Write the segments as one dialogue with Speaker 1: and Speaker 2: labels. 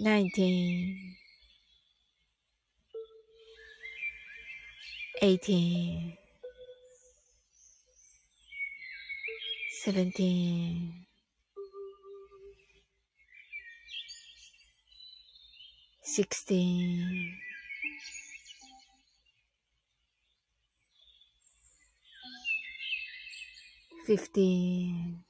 Speaker 1: 19 18 17 16 15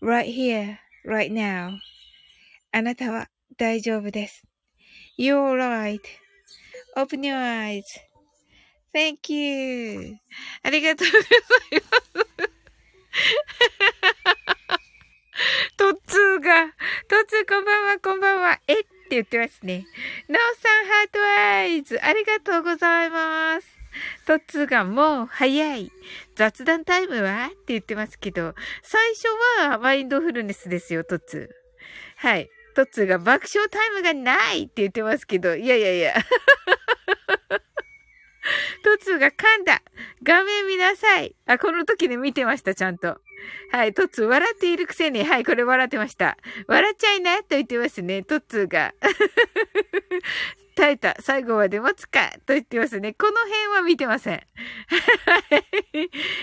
Speaker 1: Right here, right now. あなたは大丈夫です。You're right.Open your eyes. Thank you. ありがとうございます。トッツーが、トッツーこんばんは、こんばんは。えっ？て言ってますね。ナオさんハートアイズ。ありがとうございます。トッツーがもう早い。雑談タイムは？って言ってますけど、最初はマインドフルネスですよ、トッツー。はい。トッツーが爆笑タイムがないって言ってますけど、いやいやいや。トッツーが噛んだ。画面見なさい。あ、この時ね見てました、ちゃんと。はい、トッツー、笑っているくせに、はい、これ笑ってました。笑っちゃいな、と言ってますね、トッツーが。耐えた。最後まで持つか。と言ってますね。この辺は見てません。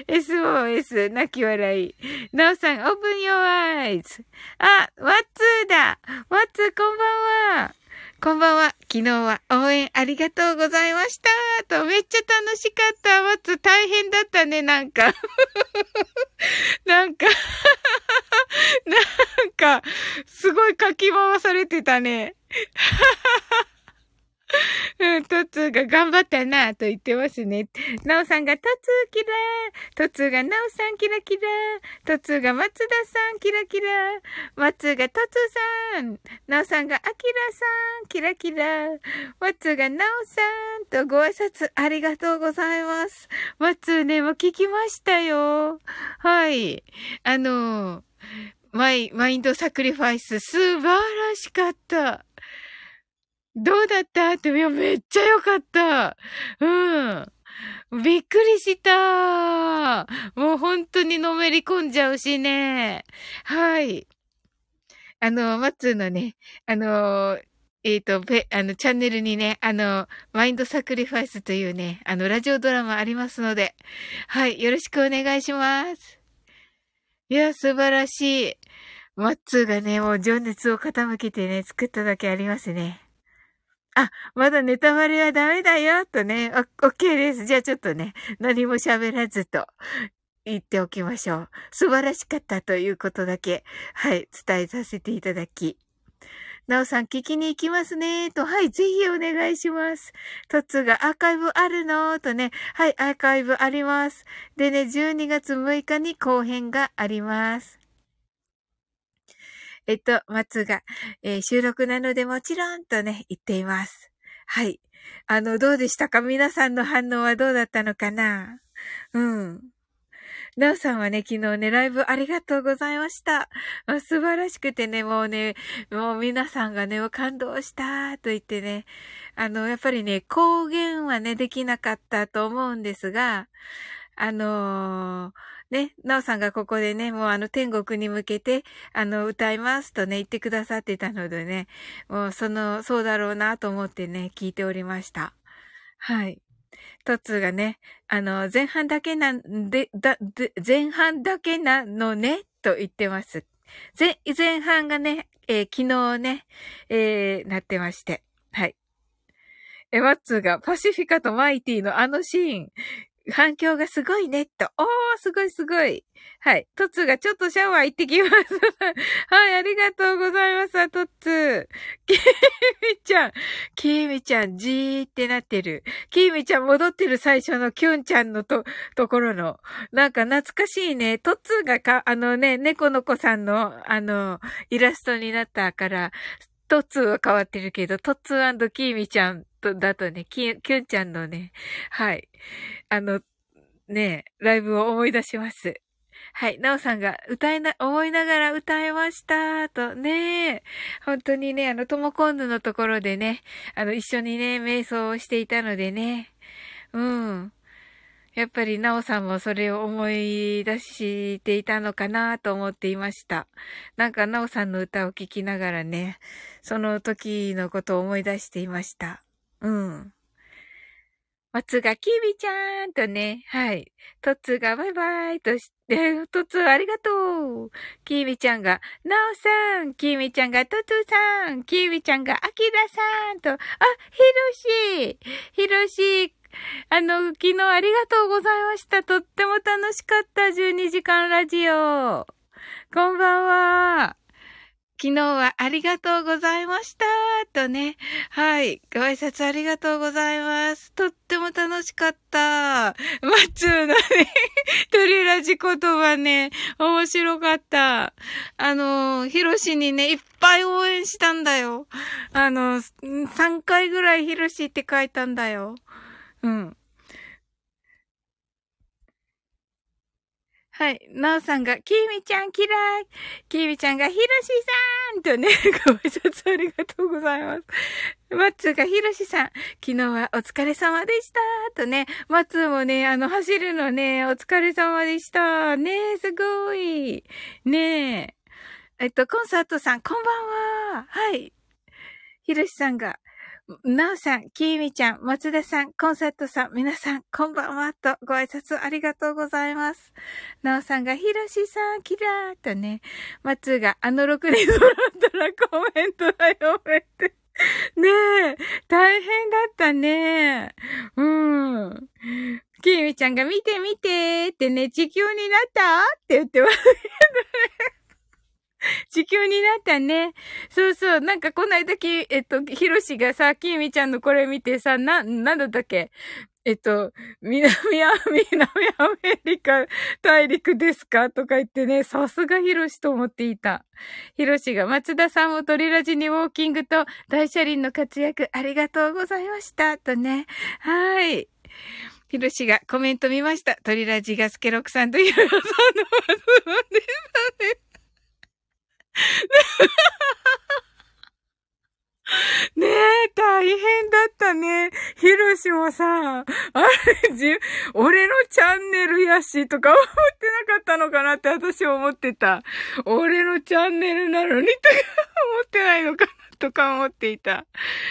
Speaker 1: SOS、泣き笑い。なおさん、オープンヨーアイズ。あ、ワッツーだ。ワッツー、こんばんは。こんばんは。昨日は応援ありがとうございました。と、めっちゃ楽しかった。待つ大変だったね、なんか。なんか なんか、すごいかき回されてたね。うん、トツーが頑張ったなと言ってますね。ナオさんがトツーキラー。トツーがナオさんキラキラー。トツーが松田さんキラキラー。松がトツーさん。ナオさんがアキラさんキラキラー。マツがナオさんとご挨拶ありがとうございます。マツね、もう聞きましたよ。はい。あの、マイ、マインドサクリファイス素晴らしかった。どうだった？って、いや、めっちゃ良かった。うん。びっくりした。もう本当にのめり込んじゃうしね。はい。あの、マッツーのね、あの、えっ、ー、と、ペ、あの、チャンネルにね、あの、マインドサクリファイスというね、あの、ラジオドラマありますので、はい、よろしくお願いします。いや、素晴らしい。マッツーがね、もう情熱を傾けてね、作っただけありますね。あ、まだネタバレはダメだよ、とね。オッケーです。じゃあちょっとね、何も喋らずと言っておきましょう。素晴らしかったということだけ、はい、伝えさせていただき。なおさん聞きに行きますね。と、はい、ぜひお願いします。トツがアーカイブあるのとね、はい、アーカイブあります。でね、12月6日に後編があります。えっと、松が、えー、収録なのでもちろんとね、言っています。はい。あの、どうでしたか？皆さんの反応はどうだったのかな？うん。なおさんはね、昨日ね、ライブありがとうございました。素晴らしくてね、もうね、もう皆さんがね、感動したと言ってね、あの、やっぱりね、公言はね、できなかったと思うんですが、あのーね、なおさんがここでね、もうあの天国に向けて、あの、歌いますとね、言ってくださってたのでね、もうその、そうだろうなと思ってね、聞いておりました。はい。トッツーがね、あの、前半だけなんで、だ、で、前半だけなのね、と言ってます。前、前半がね、えー、昨日ね、えー、なってまして。はい。え、ワッツーがパシフィカとマイティのあのシーン、反響がすごいね、と。おー、すごいすごい。はい。トッツーがちょっとシャワー行ってきます。はい、ありがとうございます、トッツー。キーミちゃん、キーミちゃん、じーってなってる。キーミちゃん戻ってる最初のキュンちゃんのと、ところの。なんか懐かしいね。トッツーがか、あのね、猫の子さんの、あの、イラストになったから、トッツーは変わってるけど、トッツーキーミちゃんと、だとね、キュンちゃんのね、はい。あの、ね、ライブを思い出します。はい。なおさんが歌いな、思いながら歌いました。とね、本当にね、あの、ともこんぬのところでね、あの、一緒にね、瞑想をしていたのでね、うん。やっぱりなおさんもそれを思い出していたのかなと思っていました。なんかなおさんの歌を聴きながらね、その時のことを思い出していました。うん。松がきびちゃんとね、はい。とつがバイバイとして、とつありがとう。きびちゃんが、なおさん、きびちゃんがとつさん、きびちゃんがあきらさんと、あ、ひろし、ひろし、あの、昨日ありがとうございました。とっても楽しかった。12時間ラジオ。こんばんは。昨日はありがとうございました。とね。はい。ご挨拶ありがとうございます。とっても楽しかった。マッツーのね、鳥ラジ言葉ね、面白かった。あの、ヒロシにね、いっぱい応援したんだよ。あの、3回ぐらいヒロシって書いたんだよ。うん。はい。なおさんが、きみちゃん嫌い。きみちゃんが、ひろしさんとね、ご挨拶ありがとうございます。マッツーがひろしさん、昨日はお疲れ様でしたとね、マッツーもね、あの、走るのね、お疲れ様でしたねすごいねえ。えっと、コンサートさん、こんばんははい。ひろしさんが、なおさん、きーみちゃん、松田さん、コンサートさん、皆さん、こんばんは、とご挨拶ありがとうございます。なおさんが、ひろしさん、キラーとね、松が、あの6人揃ったらコメントが読めって。ねえ、大変だったね。うん。きーみちゃんが見て見てってね、地球になったって言ってますけどね。地球になったね。そうそう。なんかこの間き、えっと、ひろしがさ、きみちゃんのこれ見てさ、な、なんだったっけ？えっと、南ア、南アメリカ大陸ですか？とか言ってね、さすがヒロシと思っていた。ヒロシが松田さんも鳥ラジにウォーキングと大車輪の活躍ありがとうございました。とね。はい。ヒロシがコメント見ました。鳥ラジがスケロクさんとヒロさんの発音でしたね。ねえ、大変だったね。ヒロシもさ、あれ、じ、俺のチャンネルやし、とか思ってなかったのかなって私思ってた。俺のチャンネルなのに、とか思ってないのかな、とか思っていた。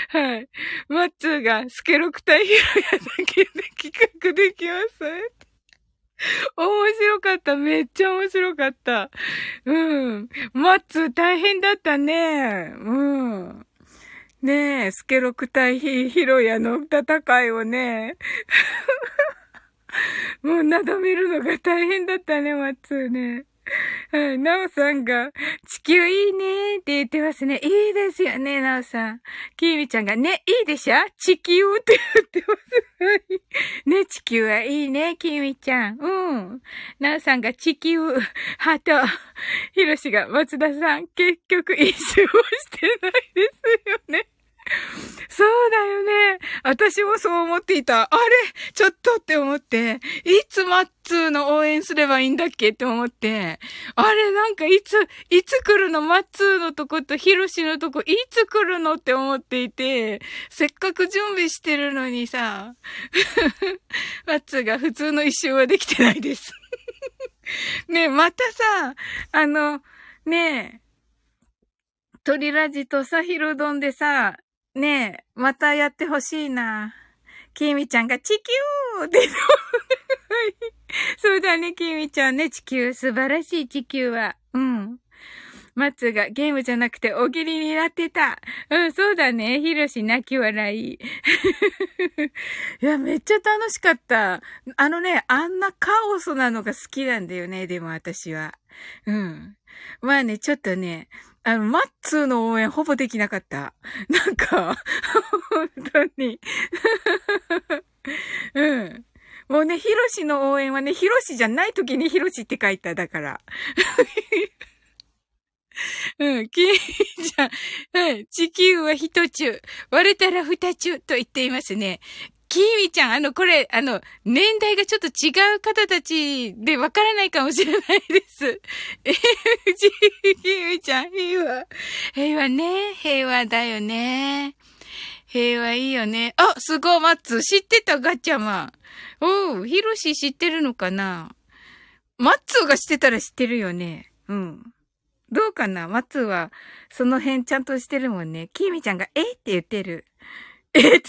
Speaker 1: はい。マッツーが、スケロクタイヒロヤだけで企画できます。面白かった。めっちゃ面白かった。うん。マッツ大変だったね。うん。ねえ、スケロク対ヒロヤの戦いをね。もうなだめるのが大変だったね、マッツーね。はい。なおさんが、地球いいねって言ってますね。いいですよね、なおさん。きみちゃんが、ね、いいでしょ？地球って言ってます。ね、地球はいいね、きみちゃん。うん。なおさんが、地球、ハート。ひろしが、松田さん、結局一周をしてないですよね。そうだよね。私もそう思っていた。あれ？ちょっとって思って、いつマッツーの応援すればいいんだっけって思って、あれなんかいつ、いつ来るのマッツーのとことヒロシのとこいつ来るのって思っていて、せっかく準備してるのにさ、マッツーが普通の一周はできてないです。ね、またさ、あの、ねえ、鳥ラジとさ、ヒロドンでさ、ねえ、またやってほしいな。きみちゃんが地球ってそうだね、きみちゃんね、地球。素晴らしい地球は。うん。マツがゲームじゃなくて大喜利になってた。うん、そうだね。ヒロシ泣き笑い。いや、めっちゃ楽しかった。あのね、あんなカオスなのが好きなんだよね、でも私は。うん。まあね、ちょっとね、あの、マッツーの応援ほぼできなかった。なんか、本当に。うん。もうね、ヒロシの応援はね、ヒロシじゃない時にヒロシって書いた、だから。うん、キーちゃん。はい。地球は一中。割れたら二中と言っていますね。キーミちゃん、あの、これ、あの、年代がちょっと違う方たちでわからないかもしれないです。えキーミちゃん、平和。平和ね。平和だよね。平和いいよね。あ、すごい、マッツ。知ってた、ガチャマン。おう、ヒロシ知ってるのかな？マッツーが知ってたら知ってるよね。うん。どうかな？マッツーは、その辺ちゃんとしてるもんね。キーミちゃんが、え？って言ってる。え？って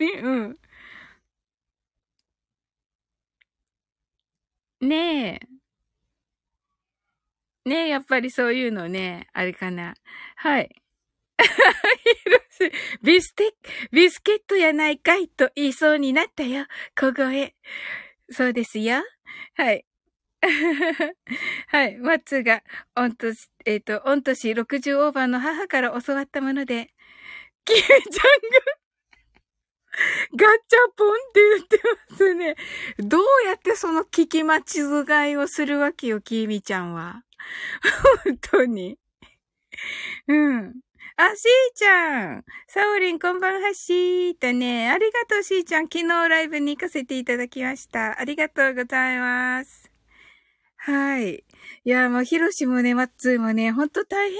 Speaker 1: 何うん。ねえ。ねえ、やっぱりそういうのね、あれかな。はい。ビステビスケットやないかいと言いそうになったよ。小声。そうですよ。はい。はい。マッツが、御年、えっ、ー、と、御年60オーバーの母から教わったもので、キミちゃんがガチャポンって言ってますね。どうやってその聞き間違いをするわけよ、きみちゃんは。本当に。うん。あ、しーちゃん。サオリンこんばんはしーとね。ありがとうしーちゃん。昨日ライブに行かせていただきました。ありがとうございます。はい。いや、もう、ヒロシもね、マッツーもね、ほんと大変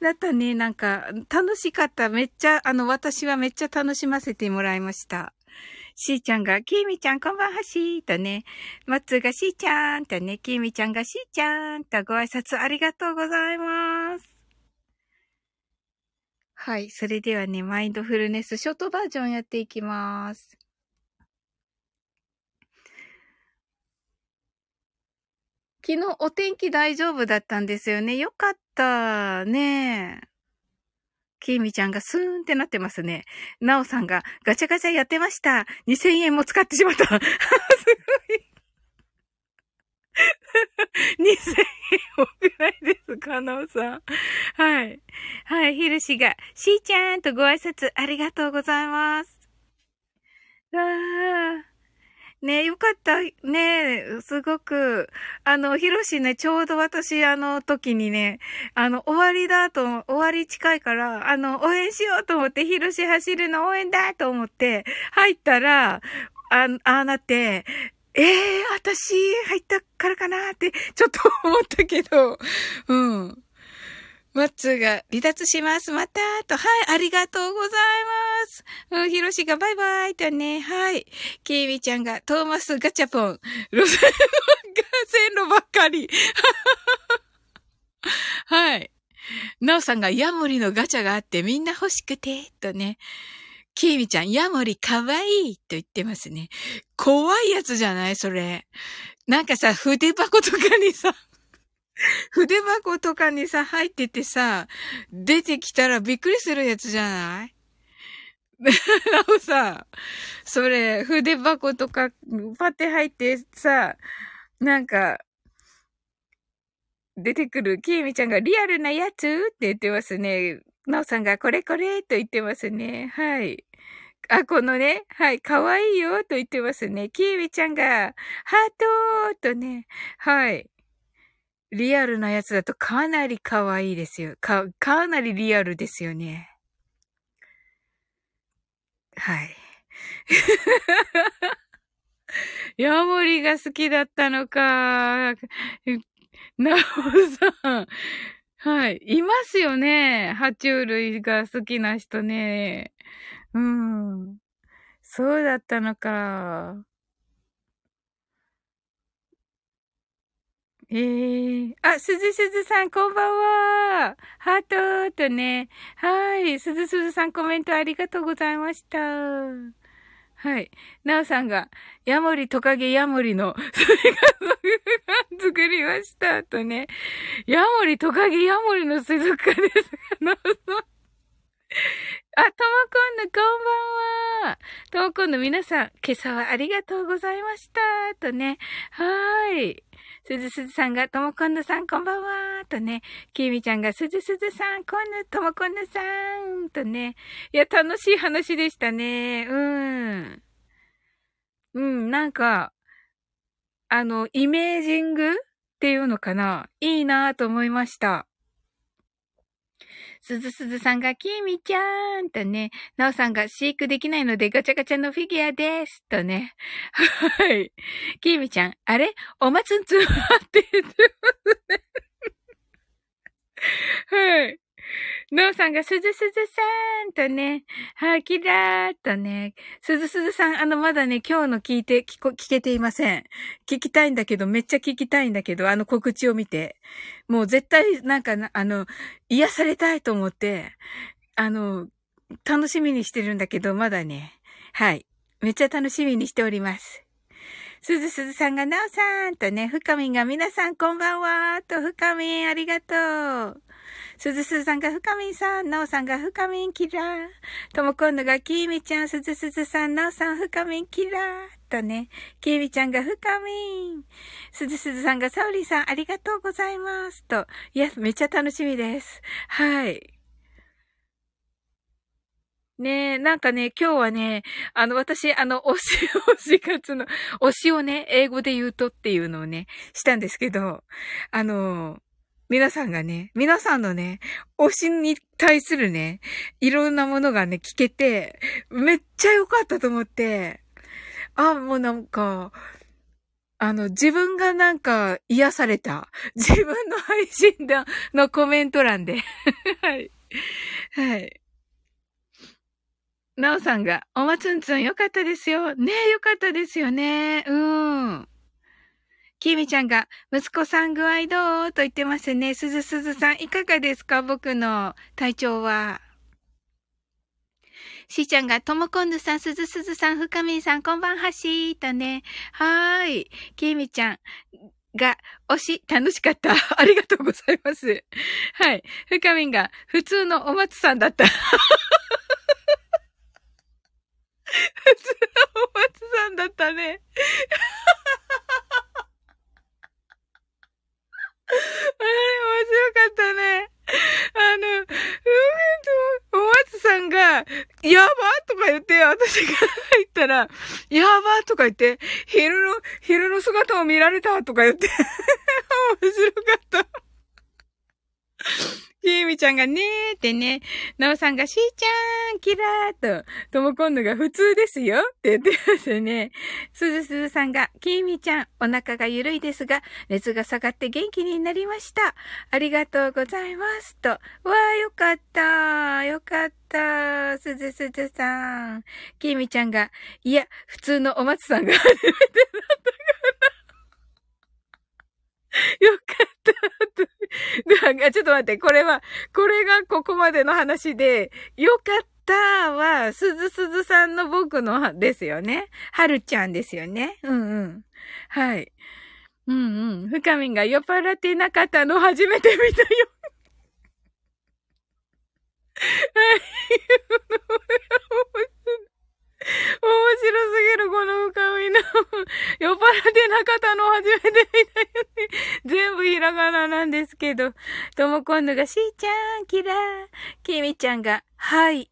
Speaker 1: だったね。なんか、楽しかった。めっちゃ、あの、私はめっちゃ楽しませてもらいました。しーちゃんが、きーみちゃんこんばんはしーとね、マッツーがしーちゃんとね、きーみちゃんがしーちゃんとご挨拶ありがとうございます。はい。それではね、マインドフルネスショートバージョンやっていきます。昨日お天気大丈夫だったんですよね。よかった。ねえ。きーみちゃんがスーンってなってますね。なおさんがガチャガチャやってました。2000円も使ってしまった。すごい。2000円多くないですかなおさん。はい。はい、ひるしが、しーちゃんとご挨拶ありがとうございます。ああ。ねよかった。ねすごく、あの、ひろしね、ちょうど私、あの時にね、あの、終わりだと、終わり近いから、あの、応援しようと思って、ひろし走るの応援だと思って、入ったら、あ、ああなって、ええー、私、入ったからかなって、ちょっと思ったけど、うん。マッツーが離脱します。またと。はい、ありがとうございます。うん、ヒロシがバイバイとね。はい。キーミちゃんがトーマスガチャポン。路線路ばっかり。はい。ナオさんがヤモリのガチャがあってみんな欲しくて、とね。キーミちゃん、ヤモリかわいいと言ってますね。怖いやつじゃないそれ。なんかさ、筆箱とかにさ、筆箱とかにさ、入っててさ、出てきたらびっくりするやつじゃない？なおさ、それ、筆箱とか、パって入ってさ、なんか、出てくる、きえみちゃんがリアルなやつって言ってますね。なおさんがこれこれと言ってますね。はい。あ、このね、はい、かわいいよと言ってますね。きえみちゃんが、ハートとね、はい。リアルなやつだとかなり可愛いですよ。か、かなりリアルですよね。はい。ヤモリが好きだったのか。なおさん。はい。いますよね。爬虫類が好きな人ね。うん。そうだったのか。ええー、あ、すずすずさん、こんばんは。ハートとね。はい。すずすずさん、コメントありがとうございました。はい。なおさんが、ヤモリトカゲヤモリの、それが作りました。とね。ヤモリトカゲヤモリの水族館ですなおさん。あ、ともこんぬ、こんばんは。ともこんぬ皆さん、今朝はありがとうございました。とね。はーい。すずすずさんが、ともこんぬさんこんばんはとね、きみちゃんが、すずすずさん、こんぬ、ともこんぬさんとね、いや、楽しい話でしたね。うん。うん、なんか、あの、イメージングっていうのかないいなと思いました。すずすずさんが、きみちゃーんとね、なおさんが飼育できないのでガチャガチャのフィギュアです。とね。はい。きみちゃん、あれ？おまつんつんはって言ってますね。はい。のうさんがすずすずさんとね、はきらーとね、すずすずさん、あの、まだね、今日の聞いて、聞こ、聞けていません。聞きたいんだけど、めっちゃ聞きたいんだけど、あの告知を見て。もう絶対、なんかあの、癒されたいと思って、あの、楽しみにしてるんだけど、まだね、はい。めっちゃ楽しみにしております。すずすずさんがなおさんとね、深みんが皆さんこんばんはと、深みんありがとう。すずすずさんが深みんさん、なおさんが深みんキラー。とも今度がきみちゃん、すずすずさん、なおさん深みんキラー。とね、きみちゃんが深みん。すずすずさんがさおりさん、ありがとうございます。と、いや、めっちゃ楽しみです。はい。ねえ、なんかね、今日はね、あの、私、あの、推し、推し活の、推しをね、英語で言うとっていうのをね、したんですけど、あの、皆さんがね、皆さんのね、推しに対するね、いろんなものがね、聞けて、めっちゃ良かったと思って、あ、もうなんか、あの、自分がなんか癒された。自分の配信だのコメント欄で。はい。はい。なおさんが、おまつんつんよかったですよ。ねえ、よかったですよね。うん。きみちゃんが、息子さん具合どう？と言ってますね。すずすずさん、いかがですか？僕の体調は。しーちゃんが、ともこんぬさん、すずすずさん、ふかみんさん、こんばんはしーとね。はーい。きみちゃんが、推し、楽しかった。ありがとうございます。はい。ふかみんが、普通のお松さんだった。普通のお松さんだったね。あれ、面白かったね。あの、うんと、お松さんが、やばとか言って、私が入ったら、やばとか言って、昼の、昼の姿を見られたとか言って、面白かった。きーみちゃんがねーってね、なおさんがしーちゃん、キラーと、ともこんぬが普通ですよって言ってますね。すずすずさんが、きーみちゃん、お腹がゆるいですが、熱が下がって元気になりました。ありがとうございます。と、わーよかった。よかった。すずすずさん。きーみちゃんが、いや、普通のお松さんが初めてだったから。よちょっと待って、これは、これがここまでの話で、よかったは、すずすずさんの僕のですよね。はるちゃんですよね。うんうん。はい。うんうん。深みが酔っ払ってなかったの初めて見たよ。はい。面白すぎる、この深みの。酔っ払ってなかったの初めて見たよね。全部ひらがななんですけど。ともこんぬが、しーちゃん、キラー。きみちゃんが、はい。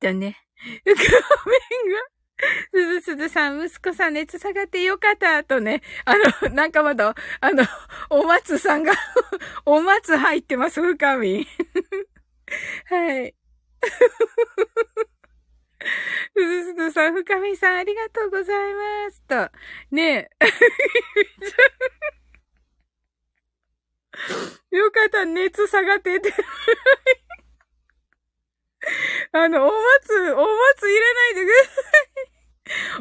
Speaker 1: とね。深みが、すずすずさん、息子さん熱下がってよかった、とね。あの、なんかまだ、あの、お松さんが お松入ってます、深み。はい。すずすずさん、深みさん、ありがとうございます。と。ねえ。よかった、熱下がってて。あの、お松、お松入れないでください。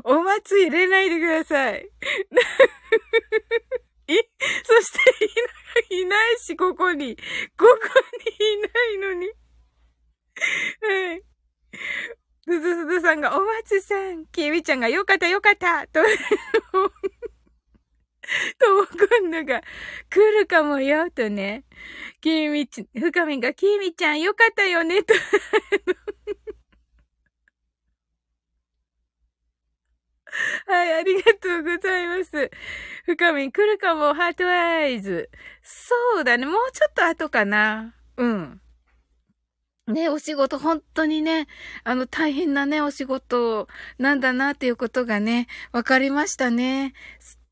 Speaker 1: お松入れないでください。い、そしていない、いないし、ここに。ここにいないのに。はい。すずすずさんが、お松さん、きみちゃんが、よかったよかったと、ともくんのが、来るかもよ、とね。きみち、深みんが、きみちゃん、よかったよね、と。はい、ありがとうございます。深み来るかも、ハートアイズ。そうだね、もうちょっと後かな。うん。ね、お仕事、本当にね、あの、大変なね、お仕事なんだなっていうことがね、わかりましたね。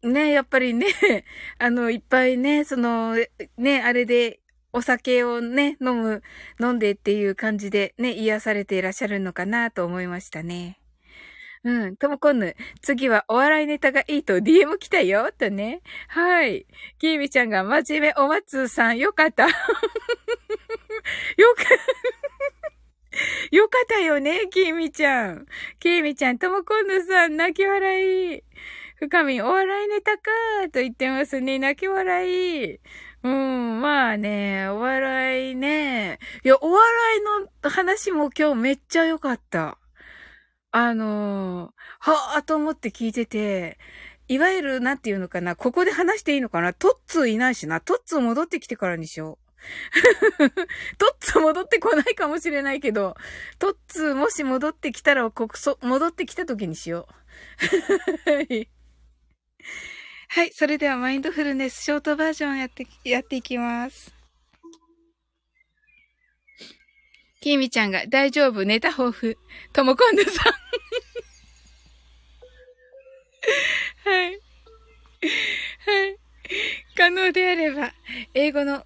Speaker 1: ね、やっぱりね、あの、いっぱいね、その、ね、あれで、お酒をね、飲む、飲んでっていう感じでね、癒されていらっしゃるのかなと思いましたね。うん。ともこんぬ。次はお笑いネタがいいと DM 来たよ。とね。はい。きーみちゃんが真面目お松さんよかった。よかった、よかったよね、きみちゃん。きみちゃん、ともこんぬさん、泣き笑い。深み、お笑いネタかーと言ってますね。泣き笑い。うん、まあね、お笑いね。いや、お笑いの話も今日めっちゃ良かった。あのー、はぁと思って聞いてて、いわゆる、なんていうのかな、ここで話していいのかなトッツーいないしな。トッツー戻ってきてからにしよう。トッツー戻ってこないかもしれないけど、トッツーもし戻ってきたら、こそ、戻ってきた時にしよう。はい。それではマインドフルネスショートバージョンやって、やっていきます。きみちゃんが大丈夫、ネタ豊富。ともこんぬさん。はい。はい。可能であれば、英語の、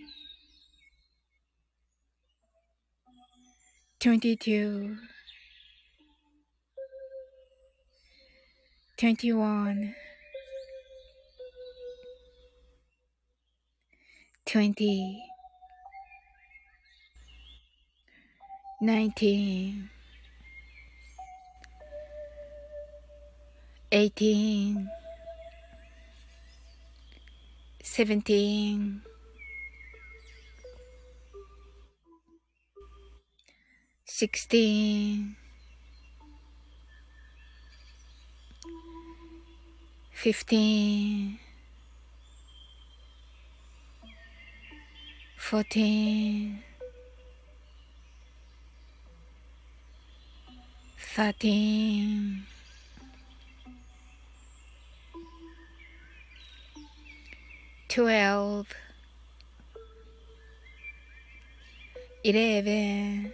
Speaker 1: 22 21 20 19 18 17 sixteen, fifteen, fourteen, thirteen. 12 11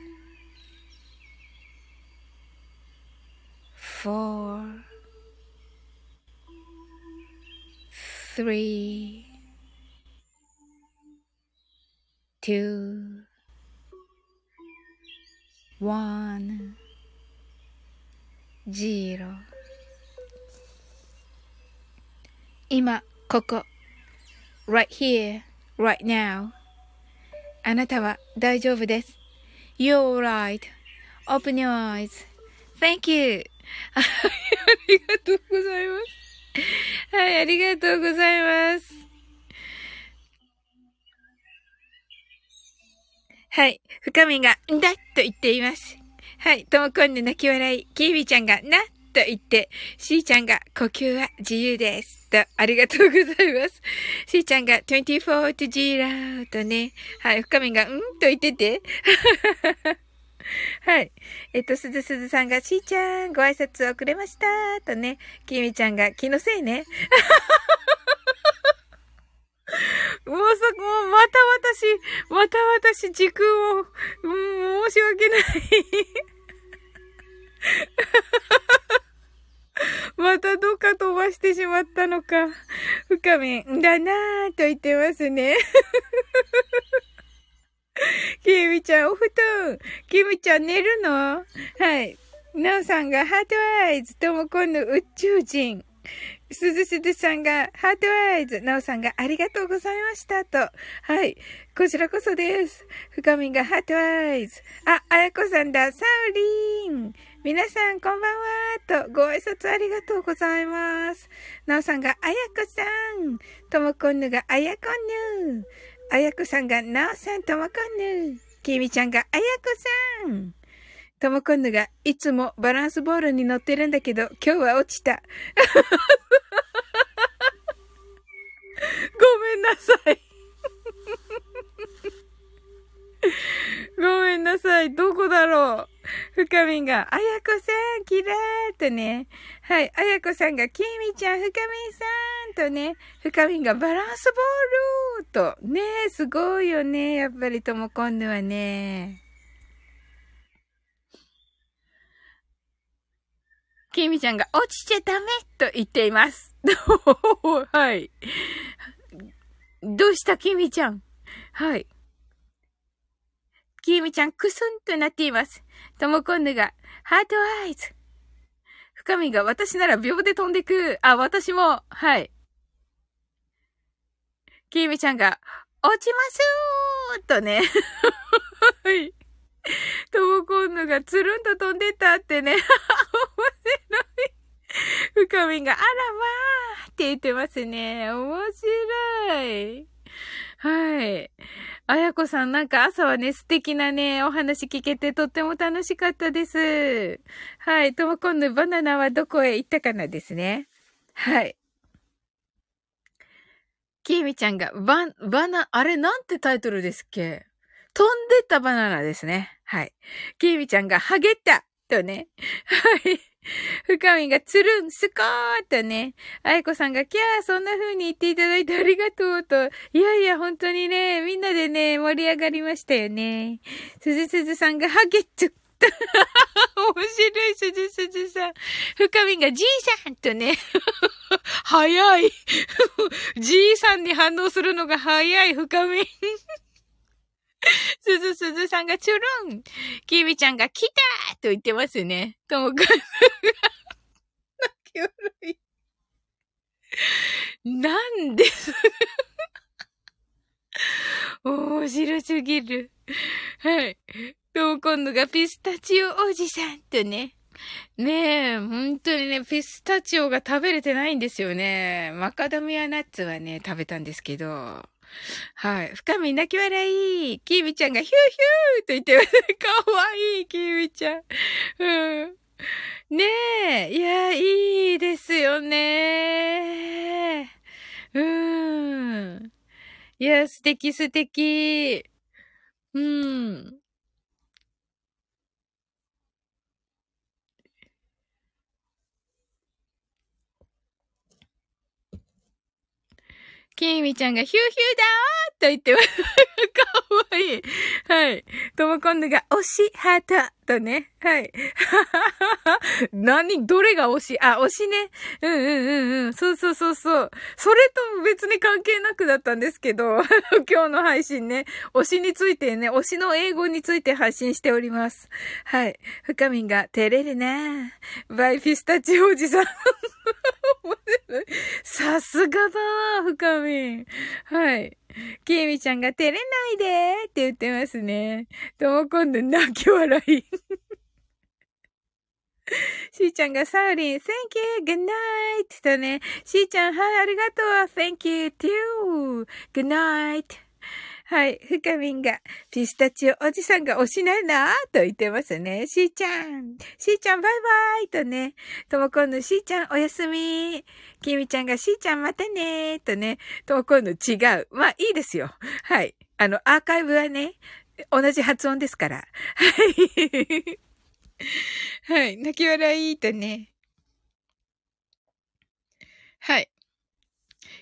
Speaker 1: 4 3 2 1 0今、ここ。right here, right now. あなたは大丈夫です。You're right.Open your eyes Thank you. ありがとうございます。はい、ありがとうございます。はい、深みが、んだと言っています。はい、ともこんで泣き笑い、きービちゃんが、なと言って、しーちゃんが呼吸は自由です。と、ありがとうございます。しーちゃんが24 to zero とね、はい、深みが、んと言ってて。はい。えっと、すずすずさんが、しーちゃん、ご挨拶遅れましたとね、きみちゃんが、気のせいね。もうそ、もう、また私、また私、時空を、うん、申し訳ない またどっか飛ばしてしまったのか。深めんだなぁと言ってますね。キミちゃん、お布団。キミちゃん寝るの？はい。ナオさんがハートアイズ、ともこんの宇宙人。すずすずさんが、ハートアイズ、なおさんがありがとうございましたと。はい。こちらこそです。深みがハートアイズ。あ、あやこさんだ。サウリーン。皆さん、こんばんはと、ご挨拶ありがとうございます。なおさんが、あやこさん。ともこんぬが、あやこんぬ。あやこさんが、なおさん、ともこんぬ。きみちゃんが、あやこさん。ともこんぬが、いつもバランスボールに乗ってるんだけど、今日は落ちた。ごめんなさい。ごめんなさい。どこだろう？深みんが、あやこさん、キラーとね。はい。あやこさんが、きみちゃん、深みんさんとね。深みんが、バランスボールと。ねすごいよね。やっぱりとも今度はね。きみちゃんが、落ちちゃダメと言っています。はい。どうしたきみちゃん？はい。きみちゃん、くすんとなっています。ともこんぬが、ハートアイズ。深みが私なら秒で飛んでく。あ、私も。はい。きみちゃんが、落ちますーとね。はい。ともこんぬがつるんと飛んでったってね。面白い。深みが、あらまあって言ってますね。面白い。はい。あやこさん、なんか朝はね、素敵なね、お話聞けてとっても楽しかったです。はい。とも今度バナナはどこへ行ったかなですね。はい。きえみちゃんが、バ、バナ、あれなんてタイトルですっけ？飛んでったバナナですね。はい。きえみちゃんが、ハゲったとね。はい。深みがつるん、すこーっとね。愛子さんが、キャー、そんな風に言っていただいてありがとうと。いやいや、本当にね、みんなでね、盛り上がりましたよね。すずすずさんが、ハゲっちゃった。面白い、すずすずさん。深みが、じいさんとね。早い。じいさんに反応するのが早い、深み。すずすずさんがチュルン。きみちゃんが来たと言ってますね。ともくんが泣き笑い。なんで？面白すぎる。はい。とも今度がピスタチオおじさんとね。ねえ、本当にね、ピスタチオが食べれてないんですよね。マカダミアナッツはね、食べたんですけど。はい。深み泣き笑い。キーミちゃんがヒューヒューと言って。かわいい、キーミちゃん。うん。ねえ。いや、いいですよね。うん。いや、素敵素敵。うん。きみちゃんがヒューヒューだーと言ってます。かわいい。はい。ともこんぬが推しハートとね。はい。何どれが推し？あ、推しね。うんうんうんうん。そうそうそうそう。それと別に関係なくだったんですけど、今日の配信ね、推しについてね、推しの英語について配信しております。はい。深みんが、照れるなバイピスタチオおじさん。さすがだ深みん。はい。きえみちゃんが照れないでって言ってますね。とも今度泣き笑い。しーちゃんがサウリン、Thank you, good night とね。しーちゃん、はい、ありがとう。Thank you too. Good night. はい。ふかみんが、ピスタチオおじさんが推しないなと言ってますね。しーちゃん。しーちゃんバイバイとね。ともこんのしーちゃんおやすみ。きみちゃんがしーちゃんまたねとね。ともこんの違う。まあいいですよ。はい。あの、アーカイブはね、同じ発音ですから。はい。はい。泣き笑いとね。はい。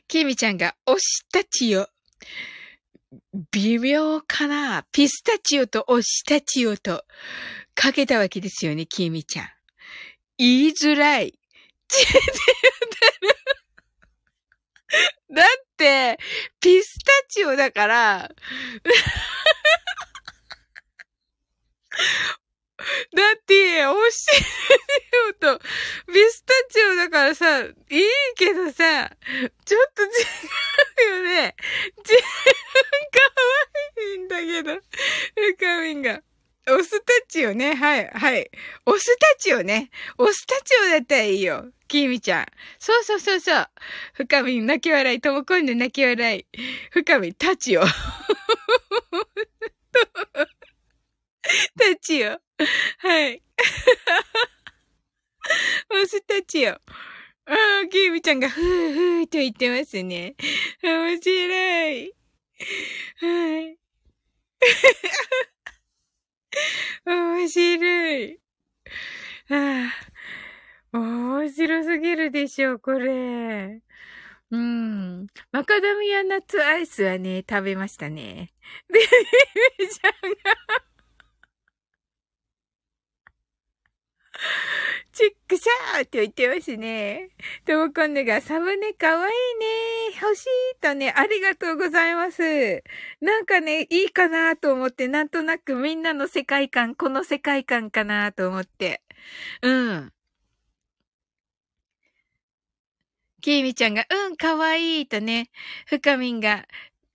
Speaker 1: きみちゃんが推したちよ。微妙かな？ピスタチオとオシタチオとかけたわけですよね、きみちゃん。言いづらい。だって、ピスタチオだから だって、教えよと、ピスタチオだからさ、いいけどさ、ちょっと違うよね。ち、かわいいんだけど、ふかみんが。オスタチオね。はい、はい。オスタチオね。オスタチオだったらいいよ。きみちゃん。そうそうそうそう。深みん泣き笑い。ともこんで泣き笑い。深みんタチオ。タチオ。はい。オスたちよ。ああ、キービちゃんがふーふーと言ってますね。面白い。はい。面白い。ああ、面白すぎるでしょう、これ。うん。マカダミアナッツアイスはね、食べましたね。で、キービちゃんが チックシャーって言ってますね。ともこんぬが、サムネかわいいね。欲しいとね、ありがとうございます。なんかね、いいかなと思って、なんとなくみんなの世界観、この世界観かなと思って。うん。きーみちゃんが、うん、かわいいとね、深みんが、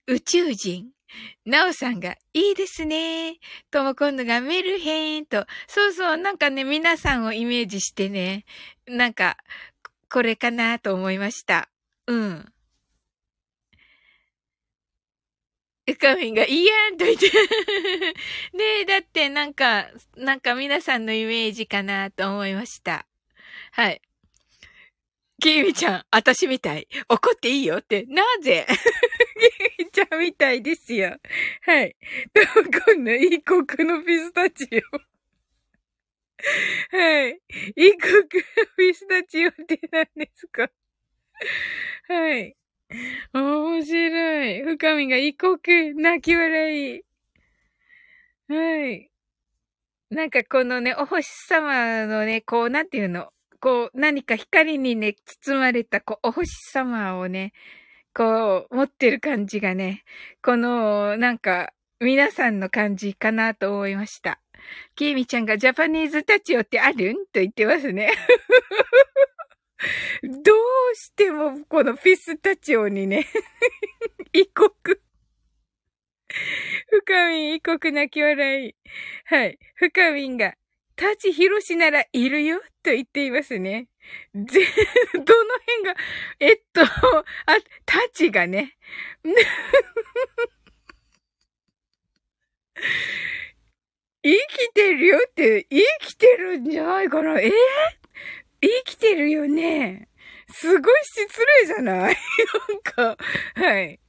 Speaker 1: 宇宙人。なおさんが、いいですね。とも今度がメルヘンと。そうそう、なんかね、皆さんをイメージしてね、なんか、これかなと思いました。うん。うかみんが、いいやんと言って ねえ、だってなんか、なんか皆さんのイメージかなと思いました。はい。きみちゃん、あたしみたい。怒っていいよって、なぜ？きみちゃんみたいですよ。はい。今度、異国のピスタチオ。はい。異国のピスタチオって何ですか？はい。面白い。深みが異国、泣き笑い。はい。なんかこのね、お星様のね、こう、なんていうの？こう、何か光にね、包まれた、こう、お星様をね、こう、持ってる感じがね、この、なんか、皆さんの感じかなと思いました。きーみちゃんがジャパニーズタチオってあるんと言ってますね。どうしてもこのピスタチオにね 異国。深み異国泣き笑い。はい。深みが、タチヒロシならいるよと言っていますね。ぜ、どの辺が、えっと、あ、タチがね。生きてるよって、生きてるんじゃないかなえー、生きてるよね。すごい失礼じゃない？なんか、はい。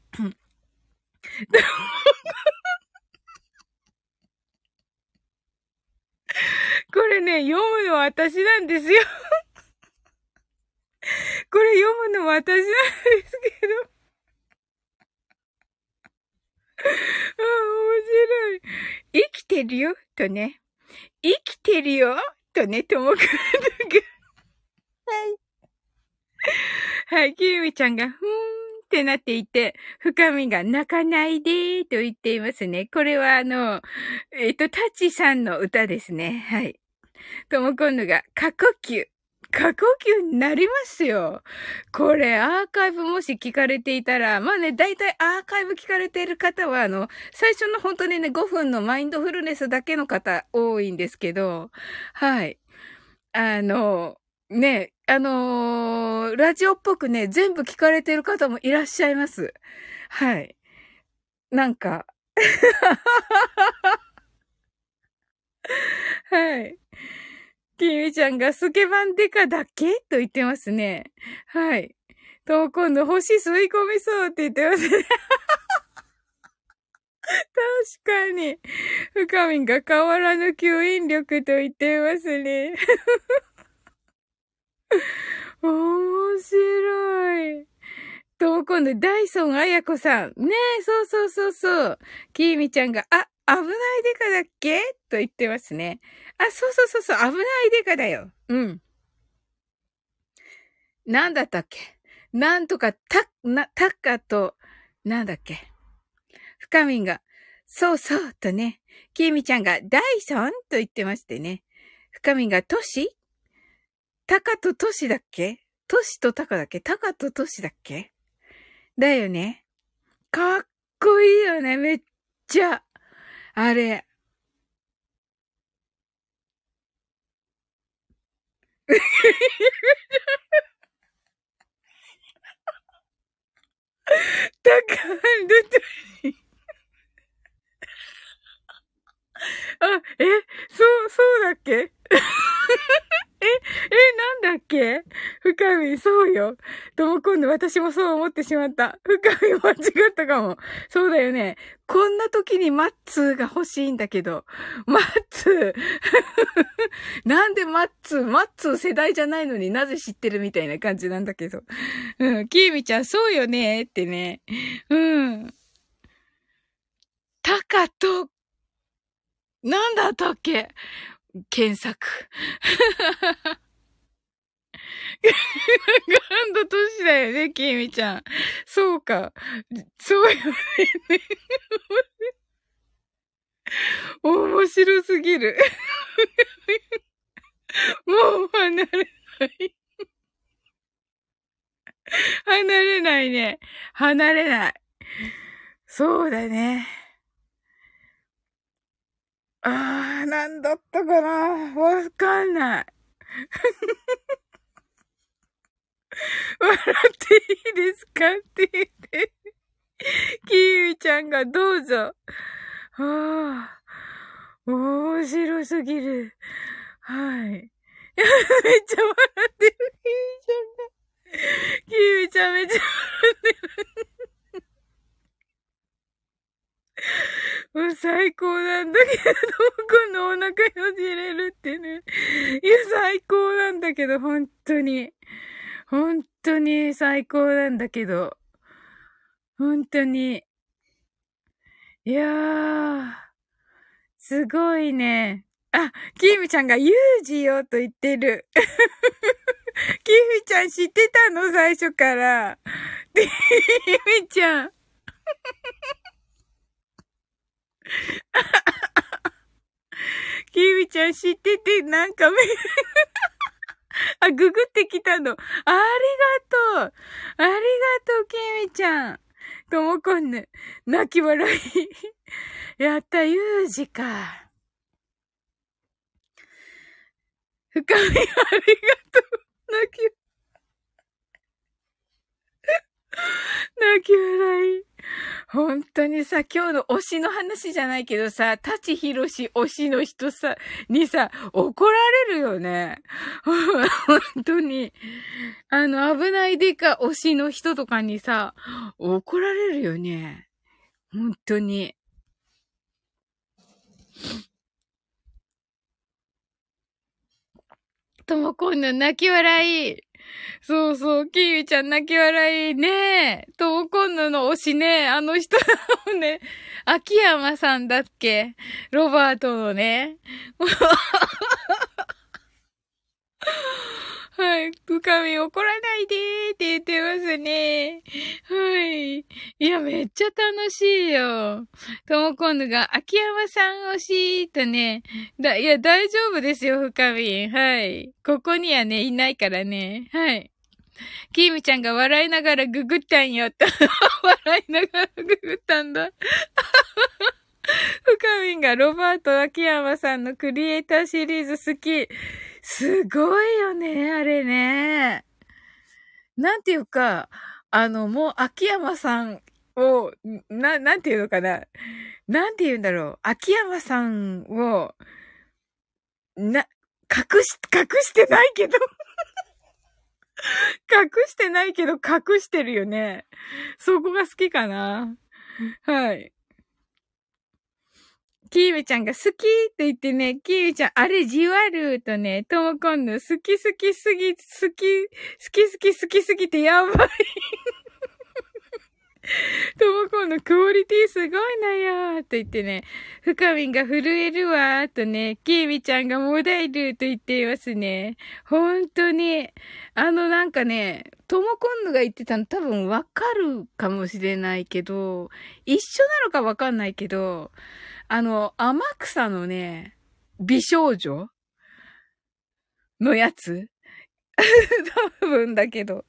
Speaker 1: これね、読むのは私なんですよ これ読むのは私なんですけど あ、面白い。生きてるよ、とね。生きてるよ、とね、ともくんとか。はい。はい、きゆみちゃんが、ふーん。ってなっていて、深みが泣かないでと言っていますね。これはあの、えっ、ー、と、タチさんの歌ですね。はい。ともこんぬが、過呼吸。過呼吸になりますよ。これ、アーカイブもし聞かれていたら、まあね、だいたいアーカイブ聞かれている方は、あの、最初の本当にね、5分のマインドフルネスだけの方多いんですけど、はい。あの、ね、あのー、ラジオっぽくね、全部聞かれてる方もいらっしゃいます。はい。なんか はい。きみちゃんがスケバンデカだけ？と言ってますね。はい。と、今度星吸い込みそうって言ってますね。確かに。深みが変わらぬ吸引力と言ってますね。面白い。と、今度、ダイソンあやこさん。ねえ、そうそうそうそう。きーみちゃんが、あ、危ないデカだっけ？と言ってますね。あ、そうそうそうそう、危ないデカだよ。うん。なんだったっけ？なんとか、た、な、たかと、なんだっけ？深みんが、そうそう、とね。きーみちゃんが、ダイソン？と言ってましてね。深みんが、トシ？タカとトシだっけ？トシとタカだっけ？タカとトシだっけ？だよね。かっこいいよね、めっちゃ。あれ。タカトシ。あ、え、そう、そうだっけ？え、え、なんだっけ？深み、そうよ。とも今度私もそう思ってしまった。深み間違ったかも。そうだよね。こんな時にマッツーが欲しいんだけど。マッツー なんでマッツー？マッツー世代じゃないのになぜ知ってるみたいな感じなんだけど。うん、キーミちゃん、そうよねってね。うん。タカと、なんだったっけ？検索。ガンド都市だよね、きみちゃん。そうか。そうよね。面白すぎる。もう離れない。離れないね。離れない。そうだね。あー、なんだったかな？わかんない。笑っていいですか？って言って。キーウィちゃんがどうぞ。はあ、面白すぎる。はい。めっちゃ笑ってる、キーウィちゃんが。キーウィちゃんめっちゃ笑ってる。もう最高なんだけど、このお腹よじれるってね。いや、最高なんだけど、本当に。本当に最高なんだけど。本当に。いやー、すごいね。あ、キーミちゃんがユージよと言ってる。キーミちゃん知ってたの？最初から。キーミちゃん。キミちゃん知ってて、なんかめ あ、ググってきたの。ありがとう。ありがとう、キミちゃん。ともこんぬ。泣き笑い。やった、ユージか。深みありがとう。泣き、泣き笑い。本当にさ、今日の推しの話じゃないけどさ、立ちひろし推しの人さ、にさ、怒られるよね。本当に。あの、危ないでか推しの人とかにさ、怒られるよね。本当に。ともこんの泣き笑い。そうそう、キーウィちゃん泣き笑いねえ。トーコンヌの推しね。あの人のね、秋山さんだっけ？ロバートのね。はい。深み怒らないでーって言ってますね。はい。いや、めっちゃ楽しいよ。ともこんぬが、秋山さん推しとね。だ、いや、大丈夫ですよ、深み。はい。ここにはね、いないからね。はい。キーミちゃんが笑いながらググったんよ。笑いながらググったんだ。深みがロバート秋山さんのクリエイターシリーズ好き。すごいよね、あれね。なんていうか、あの、もう秋山さんを、な、なんていうのかな。なんて言うんだろう。秋山さんを、な、隠し、隠してないけど 隠してないけど隠してるよね。そこが好きかな。はい。キーウちゃんが好きって言ってね、キーウちゃん、あれじわるとね、ともこんの好き好きすぎ、好き、好き好き好きすぎてやばいともこんのクオリティすごいなよと言ってね、深みんが震えるわとね、キーミちゃんがもだえると言っていますね。本当に、あのなんかね、ともこんぬが言ってたの多分わかるかもしれないけど、一緒なのかわかんないけど、あの、天草のね、美少女のやつ多分だけど、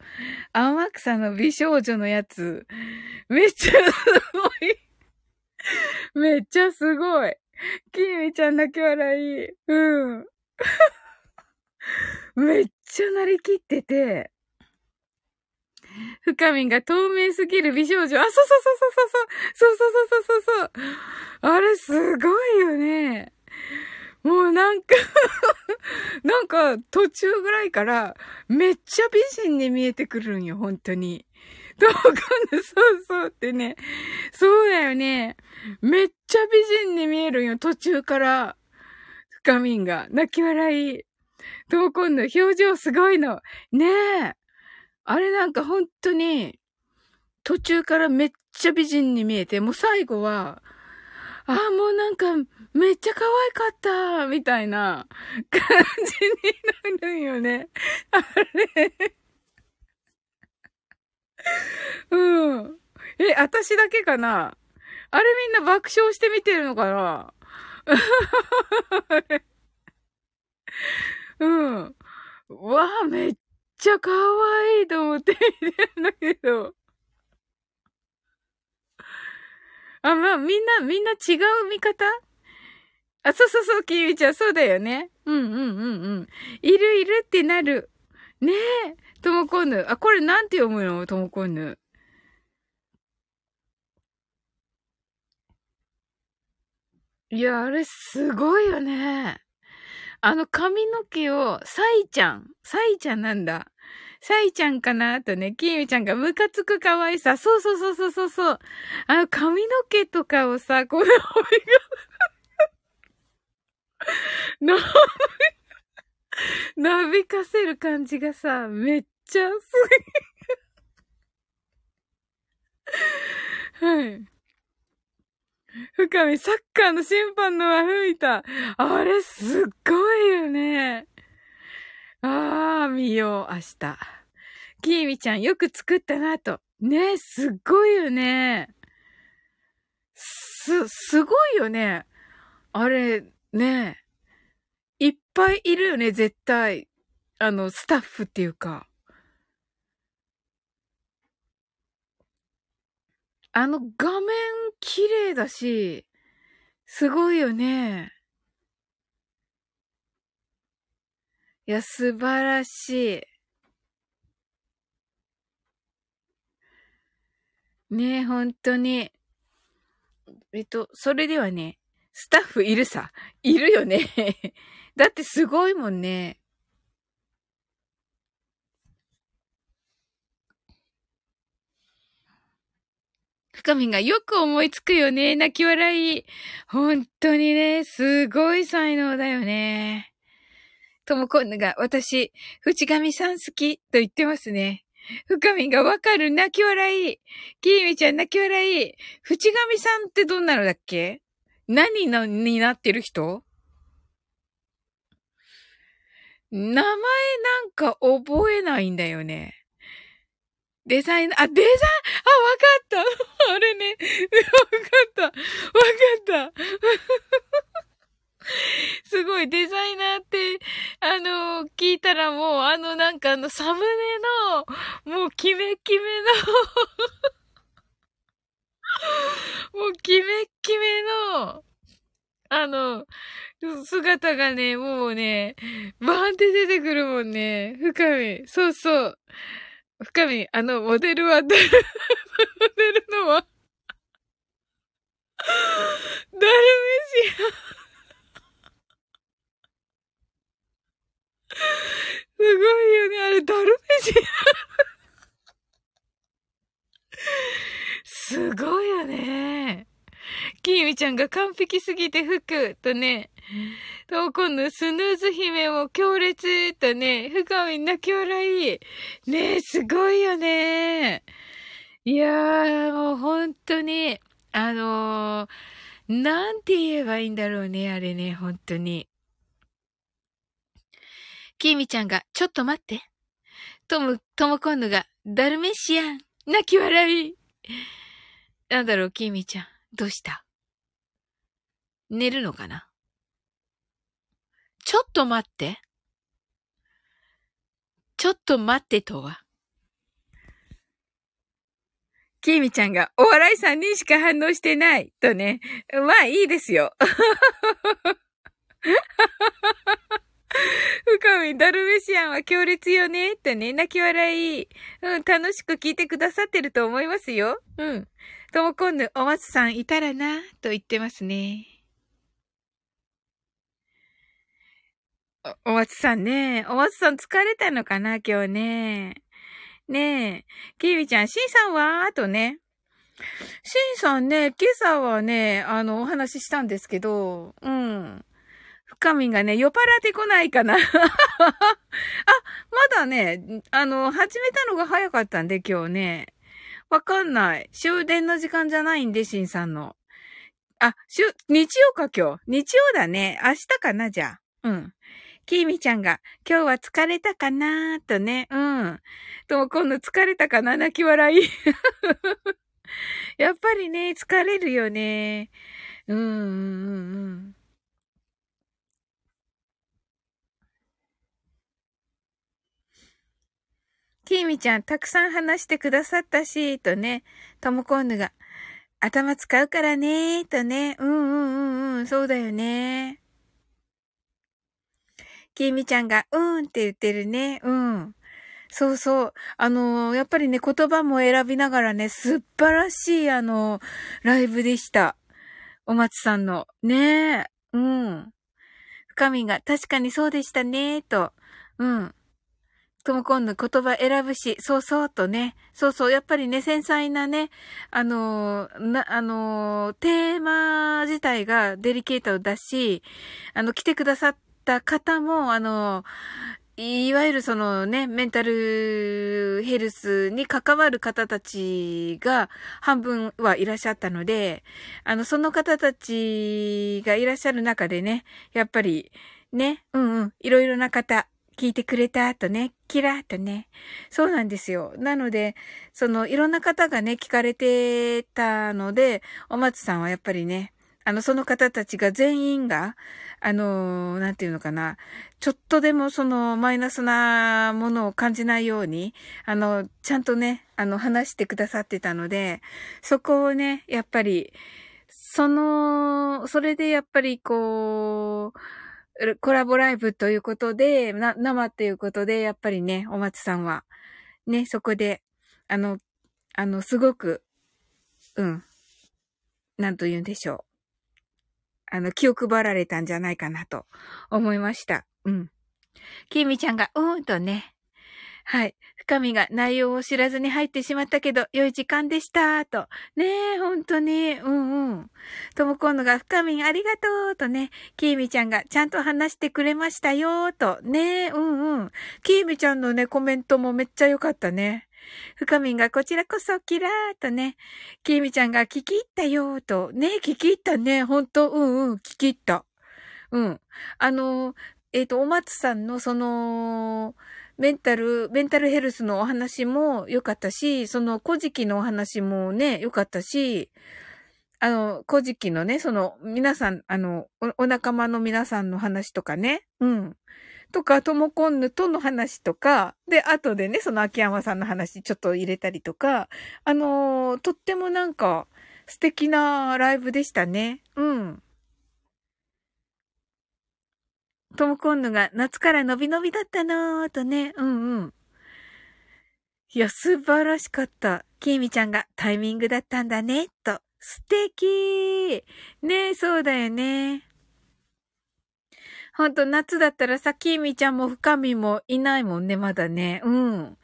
Speaker 1: 天草の美少女のやつ、めっちゃすごい。めっちゃすごい。きみちゃん泣き笑い。うん。めっちゃなりきってて、深みんが透明すぎる美少女。あ、そうそうそうそうそうそう。そうそうそうそうそう。あれすごいよね。もうなんか なんか途中ぐらいからめっちゃ美人に見えてくるんよ、本当に。どうかなそうそうってね。そうだよね。めっちゃ美人に見えるんよ、途中から。深みんが泣き笑い。どうこんの表情すごいの。ねえ。あれなんか本当に、途中からめっちゃ美人に見えて、もう最後は、ああ、もうなんか、めっちゃ可愛かった、みたいな感じになるんよね。あれ。うん。え、私だけかな？あれみんな爆笑して見てるのかな？うん。わあ、めっちゃ可愛いと思って見てるんだけど。あ、まあ、みんな、みんな違う見方？あ、そうそうそう、きみちゃん、そうだよね。うんうんうんうん。いるいるってなる。ねえ。ともこぬ。あ、これなんて読むの？ともこぬ。いや、あれすごいよね。あの髪の毛を、サイちゃん、サイちゃんなんだ。サイちゃんかな？とね、キーミちゃんがムカつく可愛さ。そうそうそうそうそうそう。あの髪の毛とかをさ、このな、な びかせる感じがさ、めっちゃすごい。はい。深見、サッカーの審判の悪いた。あれ、すっごいよね。ああ、見よう、明日。きーみちゃん、よく作ったなと。ねえ、すっごいよね。す、すごいよね。あれ、ねえ。いっぱいいるよね、絶対。あの、スタッフっていうか。あの画面綺麗だし、すごいよね。いや、素晴らしい。ねえ、本当に。えっと、それではね、スタッフいるさ。いるよね。だってすごいもんね。深みがよく思いつくよね。泣き笑い。本当にね、すごい才能だよね。ともこんぬが、私、淵上さん好きと言ってますね。深みがわかる泣き笑い。きーみちゃん泣き笑い。淵上さんってどんなのだっけ？何のになってる人？名前なんか覚えないんだよね。デザイン、あ、デザイン、あ、わかった あれね。わかった。わかった。すごい、デザイナーって、あの、聞いたらもう、あの、なんかあの、サムネの、もう、キメキメの もう、キメキメの、あの、姿がね、もうね、バーンって出てくるもんね。深み。そうそう。深み、あの、モデルは、モデルのは、ダルメシア。すごいよね、あれ、ダルメシア。すごいよね。きーみちゃんが完璧すぎて服とね、と、今度、スヌーズ姫も強烈とね、深み泣き笑い。ねえ、すごいよね。いやー、もう本当に、あのー、なんて言えばいいんだろうね、あれね、本当に。きーみちゃんが、ちょっと待って。とも、ともこんぬが、ダルメシアン、泣き笑い。なんだろう、きーみちゃん。どうした？寝るのかな？ちょっと待って。ちょっと待ってとは？きみちゃんが、お笑い3人しか反応してない。とね。まあいいですよ。深み、ダルメシアンは強烈よね。とね、泣き笑い。うん、楽しく聞いてくださってると思いますよ。うん。ともこんぬ、お松さんいたらな、と言ってますね。お松さんね。お松さん疲れたのかな今日ね。ねえ。きービちゃん、シンさんは？あとね。シンさんね、今朝はね、あの、お話ししたんですけど、うん。深みがね、酔っ払ってこないかな。あ、まだね、あの、始めたのが早かったんで、今日ね。わかんない。終電の時間じゃないんで、シンさんの。あ、しゅ、日曜か今日？日曜だね。明日かなじゃあ。うん。きーみちゃんが、今日は疲れたかなーとね。うん。とも今度疲れたかな？泣き笑い。やっぱりね、疲れるよね。うん、うん、うん。きーみちゃん、たくさん話してくださったし、とね、ともこんぬが、頭使うからね、とね、うんうんうんうん、そうだよね。きーみちゃんが、うんって言ってるね、うん。そうそう。あのー、やっぱりね、言葉も選びながらね、素晴らしい、あのー、ライブでした。お松さんの。ねえ。うん。深みが、確かにそうでしたね、と。うん。とも今度言葉選ぶし、そうそうとね。そうそう、やっぱりね、繊細なね、あの、な、あの、テーマ自体がデリケートだし、あの、来てくださった方も、あの、いわゆるそのね、メンタルヘルスに関わる方たちが半分はいらっしゃったので、あの、その方たちがいらっしゃる中でね、やっぱりね、うんうん、いろいろな方、聞いてくれたとね、キラーとね。そうなんですよ。なので、その、いろんな方がね、聞かれてたので、お松さんはやっぱりね、あの、その方たちが全員が、あの、なんていうのかな、ちょっとでもそのマイナスなものを感じないように、あの、ちゃんとね、あの、話してくださってたので、そこをね、やっぱり、その、それでやっぱりこう、コラボライブということで、な、生っていうことで、やっぱりね、お松さんは、ね、そこで、あの、あの、すごく、うん、なんと言うんでしょう。あの、気を配られたんじゃないかなと思いました。うん。きみちゃんが、うーんとね、はい。深みが内容を知らずに入ってしまったけど、良い時間でした、と。ねえ、ほんとに、うんうん。ともこんのが深みありがとう、とね。きーみちゃんがちゃんと話してくれましたよ、と。ねえ、うんうん。きーみちゃんのね、コメントもめっちゃ良かったね。深みがこちらこそキラーとね。きーみちゃんが聞き入ったよ、と。ね聞き入ったね。ほんと、うんうん、聞き入った。うん。あの、えっ、ー、と、お松さんのその、メンタル、メンタルヘルスのお話も良かったし、その古事記のお話もね、良かったし、あの、古事記のね、その、皆さん、あのお、お仲間の皆さんの話とかね、うん。とか、ともこんぬとの話とか、で、後でね、その秋山さんの話ちょっと入れたりとか、あのとってもなんか、素敵なライブでしたね。うん。トムコンヌが夏から伸び伸びだったなぁとね、うんうん。いや、素晴らしかった。キーミちゃんがタイミングだったんだね、と。素敵ねえ、そうだよね。ほんと、夏だったらさ、キーミちゃんも深みもいないもんね、まだね。うん。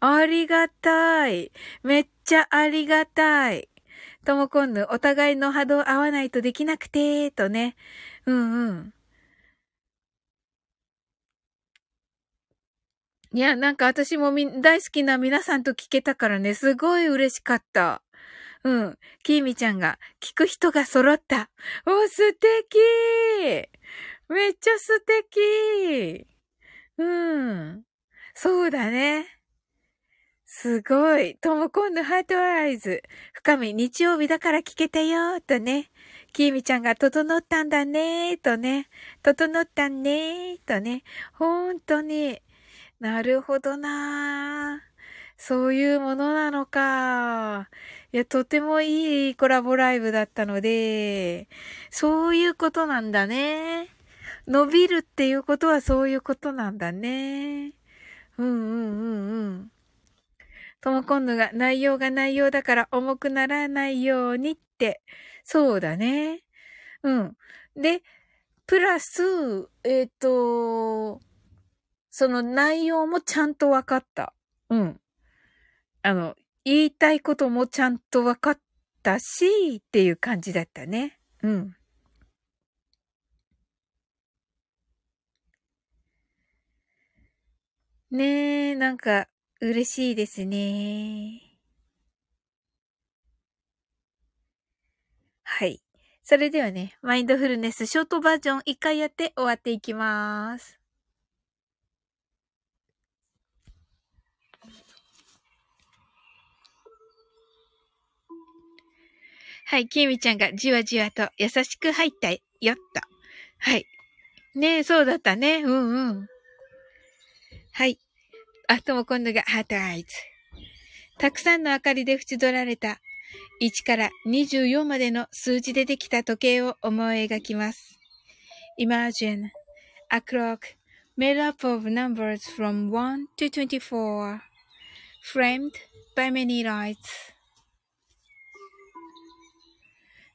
Speaker 1: ありがたい。めっちゃありがたい。ともこんぬ、お互いの波動合わないとできなくて、とね。うんうん。いや、なんか私もみ、大好きな皆さんと聞けたからね、すごい嬉しかった。うん。きーみちゃんが、聞く人が揃った。お、素敵めっちゃ素敵うん。そうだね。すごい。ともこんのハートアイズ。深み、日曜日だから聞けたよ、とね。きーみちゃんが整ったんだね、とね。整ったんね、とね。ほんとに。なるほどなそういうものなのか。いや、とてもいいコラボライブだったので、そういうことなんだね。伸びるっていうことはそういうことなんだね。うんうんうんうん。とも今度が内容が内容だから重くならないようにって。そうだね。うん。で、プラス、えっ、ー、と、その内容もちゃんと分かった。うん。あの、言いたいこともちゃんと分かったし、っていう感じだったね。うん。ねえ、なんか、嬉しいですね。はい。それではね、マインドフルネスショートバージョン一回やって終わっていきます。はい、きみちゃんがじわじわと優しく入ったよっと。はい。ねえ、そうだったね。うんうん。はい。あとも今度がハートアイズ。たくさんの明かりで縁取られた1から24までの数字でできた時計を思い描きます。Imagine a clock made up of numbers from 1 to 24, framed by many lights.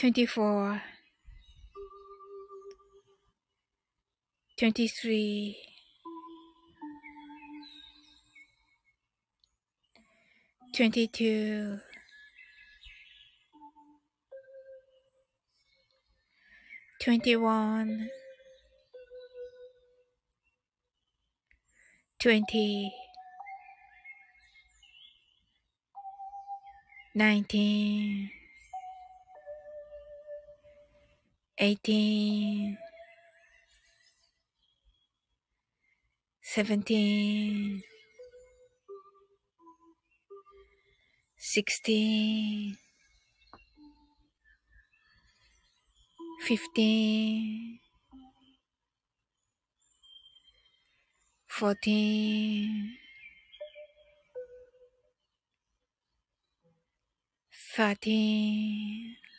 Speaker 1: 24 23 22 21 20 19 18 17 16 15 14 13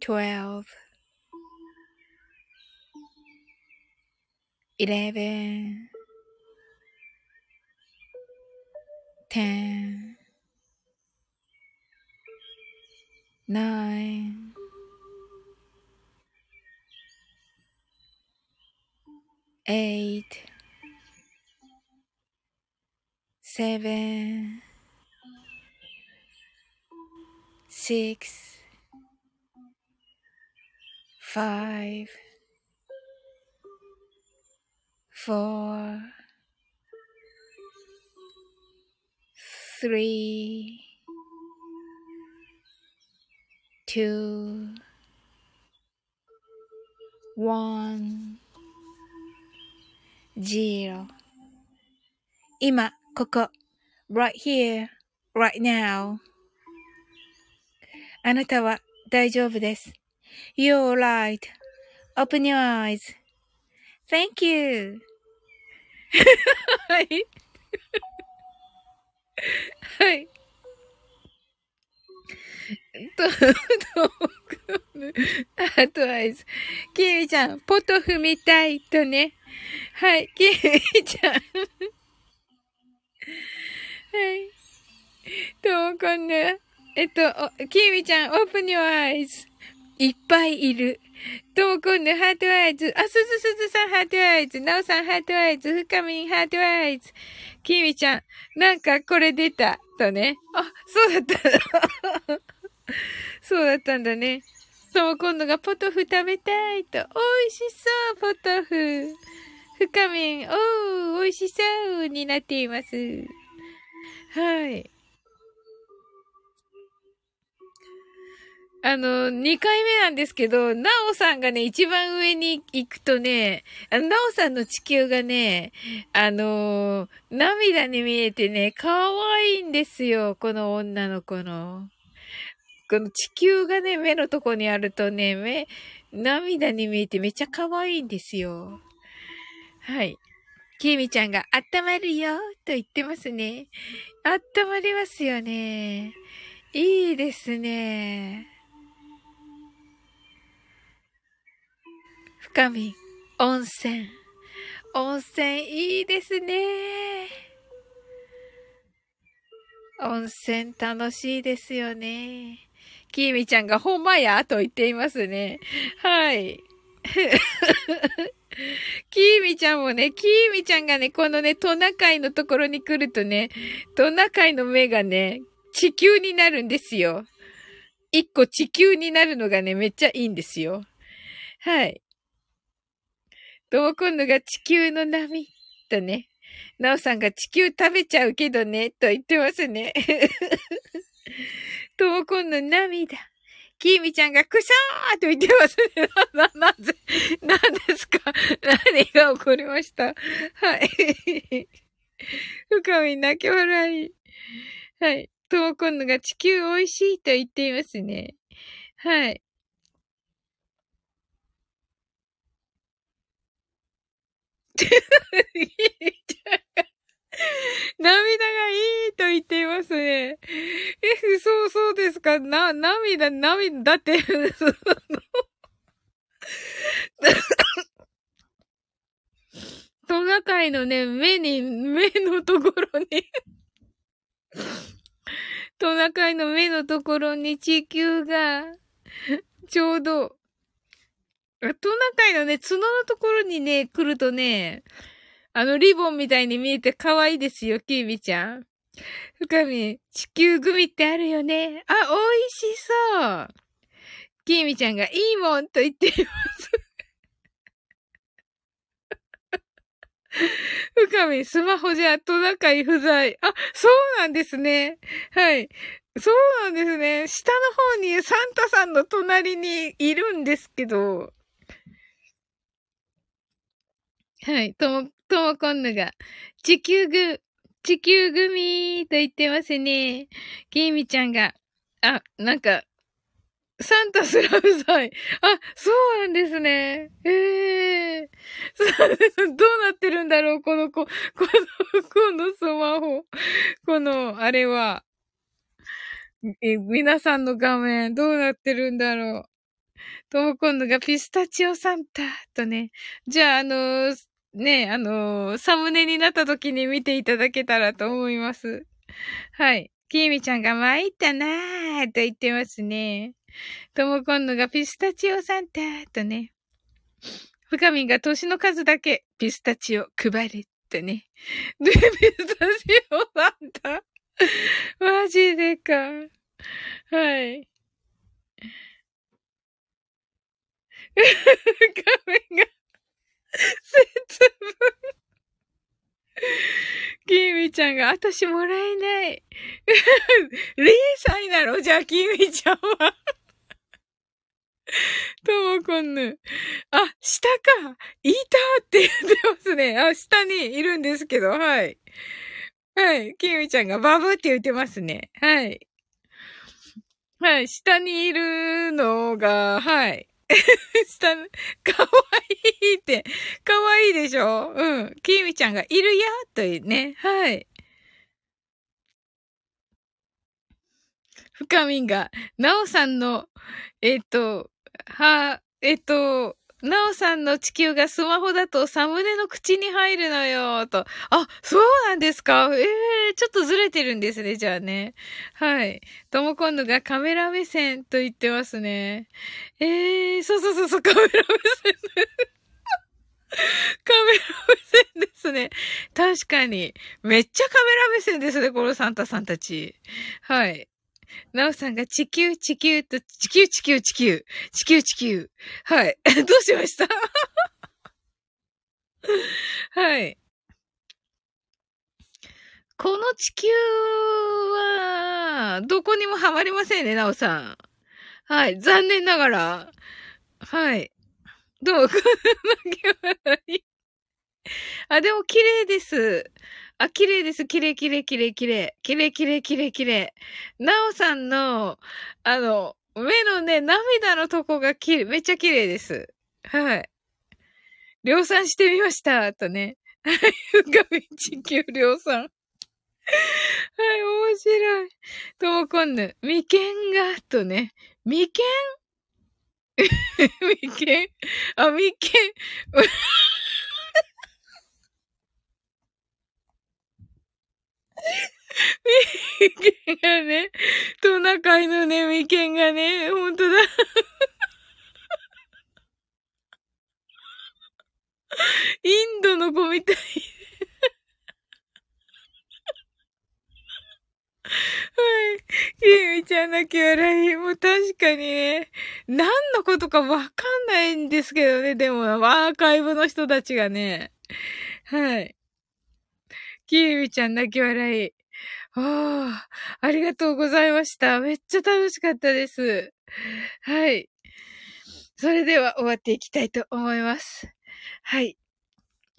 Speaker 1: twelve, eleven, ten, nine, eight, seven, six 5 4 3 2 1 0今、ここ、right here, right now あなたは大丈夫です。 You're right. Open your eyes. Thank you. はい。はい。と、と、あとあいつ、キミちゃん、ポトフみたいとね。はい、キミちゃん。はい。と、こんな、えっと、キミちゃん、オープニュアイズ。いっぱいいる。ともこんぬハートアイズ。あ、すずすずさんハートアイズ。なおさんハートアイズ。ふかみんハートアイズ。きみちゃん、なんかこれ出た。とね。あ、そうだった。そうだったんだね。とも今度がポトフ食べたいと。美味しそう、ポトフ。ふかみん、おー、美味しそうになっています。はい。あの、2回目なんですけど、なおさんがね、一番上に行くとね、なおさんの地球がね、あの涙に見えてね、可愛いんですよ、この女の子の。この地球がね、目のとこにあるとね、目、涙に見えてめっちゃ可愛いんですよ。はい。きみちゃんが温まるよと言ってますね。温まりますよね。いいですね。深み、温泉。温泉いいですね。温泉楽しいですよね。きーみちゃんがほんまやと言っていますね。はい。きーみちゃんもね、きーみちゃんがね、このね、トナカイのところに来るとね、トナカイの目がね、地球になるんですよ。一個地球になるのがね、めっちゃいいんですよ。はい。とも今度が地球の波？とね、なおさんが地球食べちゃうけどね、と言ってますね。とも今度涙。きーみちゃんがくしゃーと言ってますね。な、な、なぜ、何ですか？何が起こりました？はい。深み泣き笑い。はい。とも今度が地球美味しいと言っていますね。はい。涙がいいと言っていますね。え、そうそうですか？な、涙、涙、だって、そのトナカイのね、目に、目のところにトナカイの目のところに地球が、ちょうど、トナカイのね、角のところにね、来るとね、あの、リボンみたいに見えて可愛いですよ、キービちゃん。深み、地球グミってあるよね。あ、美味しそう。キーミちゃんがいいもんと言っています。深み、スマホじゃトナカイ不在。あ、そうなんですね。はい。そうなんですね。下の方にサンタさんの隣にいるんですけど。はい。とも、ともこんぬが、地球ぐ、地球組と言ってますね。きみちゃんが、あ、なんか、サンタスラブ祭。あ、そうなんですね。ええー、どうなってるんだろうこの子、この、このスマホ。この、あれは。え、皆さんの画面、どうなってるんだろう。とも今度がピスタチオサンタとね。じゃあ、あのー、ね、あのー、サムネになった時に見ていただけたらと思います。はい。きみちゃんが参ったなーと言ってますね。ともこんのがピスタチオサンタとね。深みが年の数だけピスタチオ配るとね。で、ピスタチオサンタマジでか。はい。画面が節分。キミちゃんが、私もらえない。0歳なのじゃあ、キミちゃんは。ともこんぬ。あ、下か。いたって言ってますね。あ、下にいるんですけど、はい。はい。キミちゃんがバブって言ってますね。はい。はい。下にいるのが、はい。下、かわいいって、かわいいでしょ？うん。きみちゃんがいるやというね。はい。深みんが、なおさんの、えっ、ー、と、は、えっ、ー、と、なおさんの地球がスマホだとサムネの口に入るのよ、と。あ、そうなんですか？ええー、ちょっとずれてるんですね、じゃあね。はい。とも今度がカメラ目線と言ってますね。ええー、そうそうそうそう、カメラ目線。カメラ目線ですね。確かに。めっちゃカメラ目線ですね、このサンタさんたち。はい。なおさんが地球、地球と、地球、地球、地球、地球、地球。はい。どうしました？はい。この地球は、どこにもはまりませんね、なおさん。はい。残念ながら。はい。どう？あ、でも綺麗です。あ、綺麗です。綺麗、綺麗、綺麗、綺麗。綺麗、綺麗、綺麗、綺麗。なおさんの、あの、目のね、涙のとこがきれ、めっちゃ綺麗です。はい。量産してみました、とね。はい、深み地球量産。はい、面白い。ともこんぬ、眉間が、とね。眉間眉間あ、眉間眉間がね、トナカイのね、眉間がね、ほんとだ。インドの子みたい。はい。キミちゃん泣き笑い。もう確かにね、何のことかわかんないんですけどね。でも、アーカイブの人たちがね。はい。キーミちゃん泣き笑い。ああ、ありがとうございました。めっちゃ楽しかったです。はい。それでは終わっていきたいと思います。はい。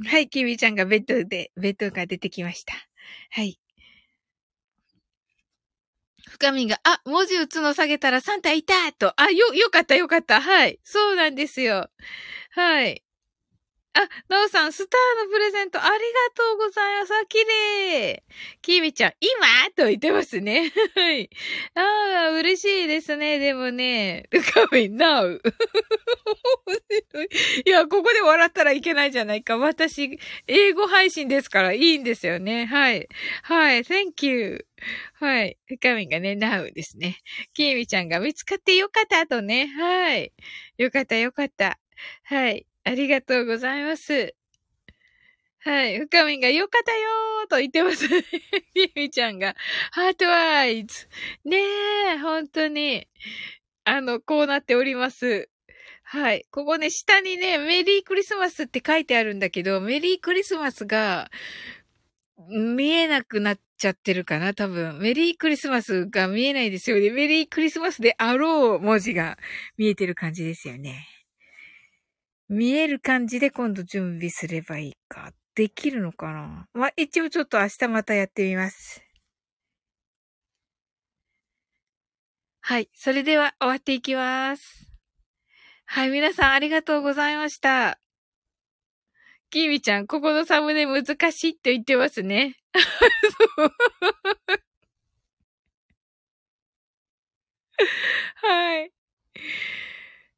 Speaker 1: はい、キーミちゃんがベッドで、ベッドが出てきました。はい。深みが、あ、文字打つの下げたらサンタいたと。あ、よ、よかったよかった。はい。そうなんですよ。はい。あ、なおさん、スターのプレゼントありがとうございます。あ、綺麗。きみちゃん、今？と言ってますね。はい。ああ、嬉しいですね。でもね、coming now. いや、ここで笑ったらいけないじゃないか。私、英語配信ですからいいんですよね。はい。はい。thank you. はい。深みがね、now ですね。きみちゃんが見つかってよかったとね。はい。よかったよかった。はい。ありがとうございます。はい。深みがよかったよーと言ってます。ゆみちゃんが、ハートアイズ。ねえ、本当に。あの、こうなっております。はい。ここね、下にね、メリークリスマスって書いてあるんだけど、メリークリスマスが、見えなくなっちゃってるかな多分。メリークリスマスが見えないですよね。メリークリスマスであろう文字が見えてる感じですよね。見える感じで今度準備すればいいか。できるのかな？まあ、一応ちょっと明日またやってみます。はい。それでは終わっていきます。はい。皆さんありがとうございました。きみちゃん、ここのサムネ難しいって言ってますね。はい。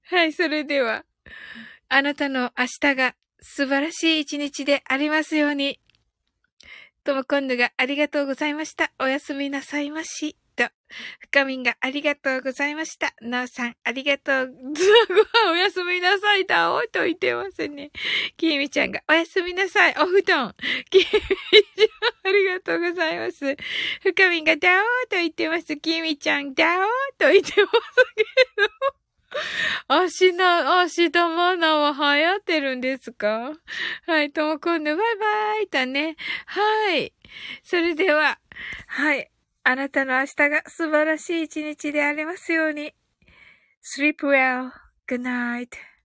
Speaker 1: はい。それでは。あなたの明日が素晴らしい一日でありますように。ともこんぬがありがとうございました。おやすみなさいまし。と、深みんがありがとうございました。なおさん、ありがとう。ご飯おやすみなさいだおと言ってますね。きみちゃんがおやすみなさい。お布団。きみちゃん、ありがとうございます。深みんがだおーと言ってます。きみちゃん、だおーと言ってますけど。足な、足玉菜は流行ってるんですか？はい、ともこんぬ、バイバイだね。はい。それでは、はい。あなたの明日が素晴らしい一日でありますように。sleep well. Good night.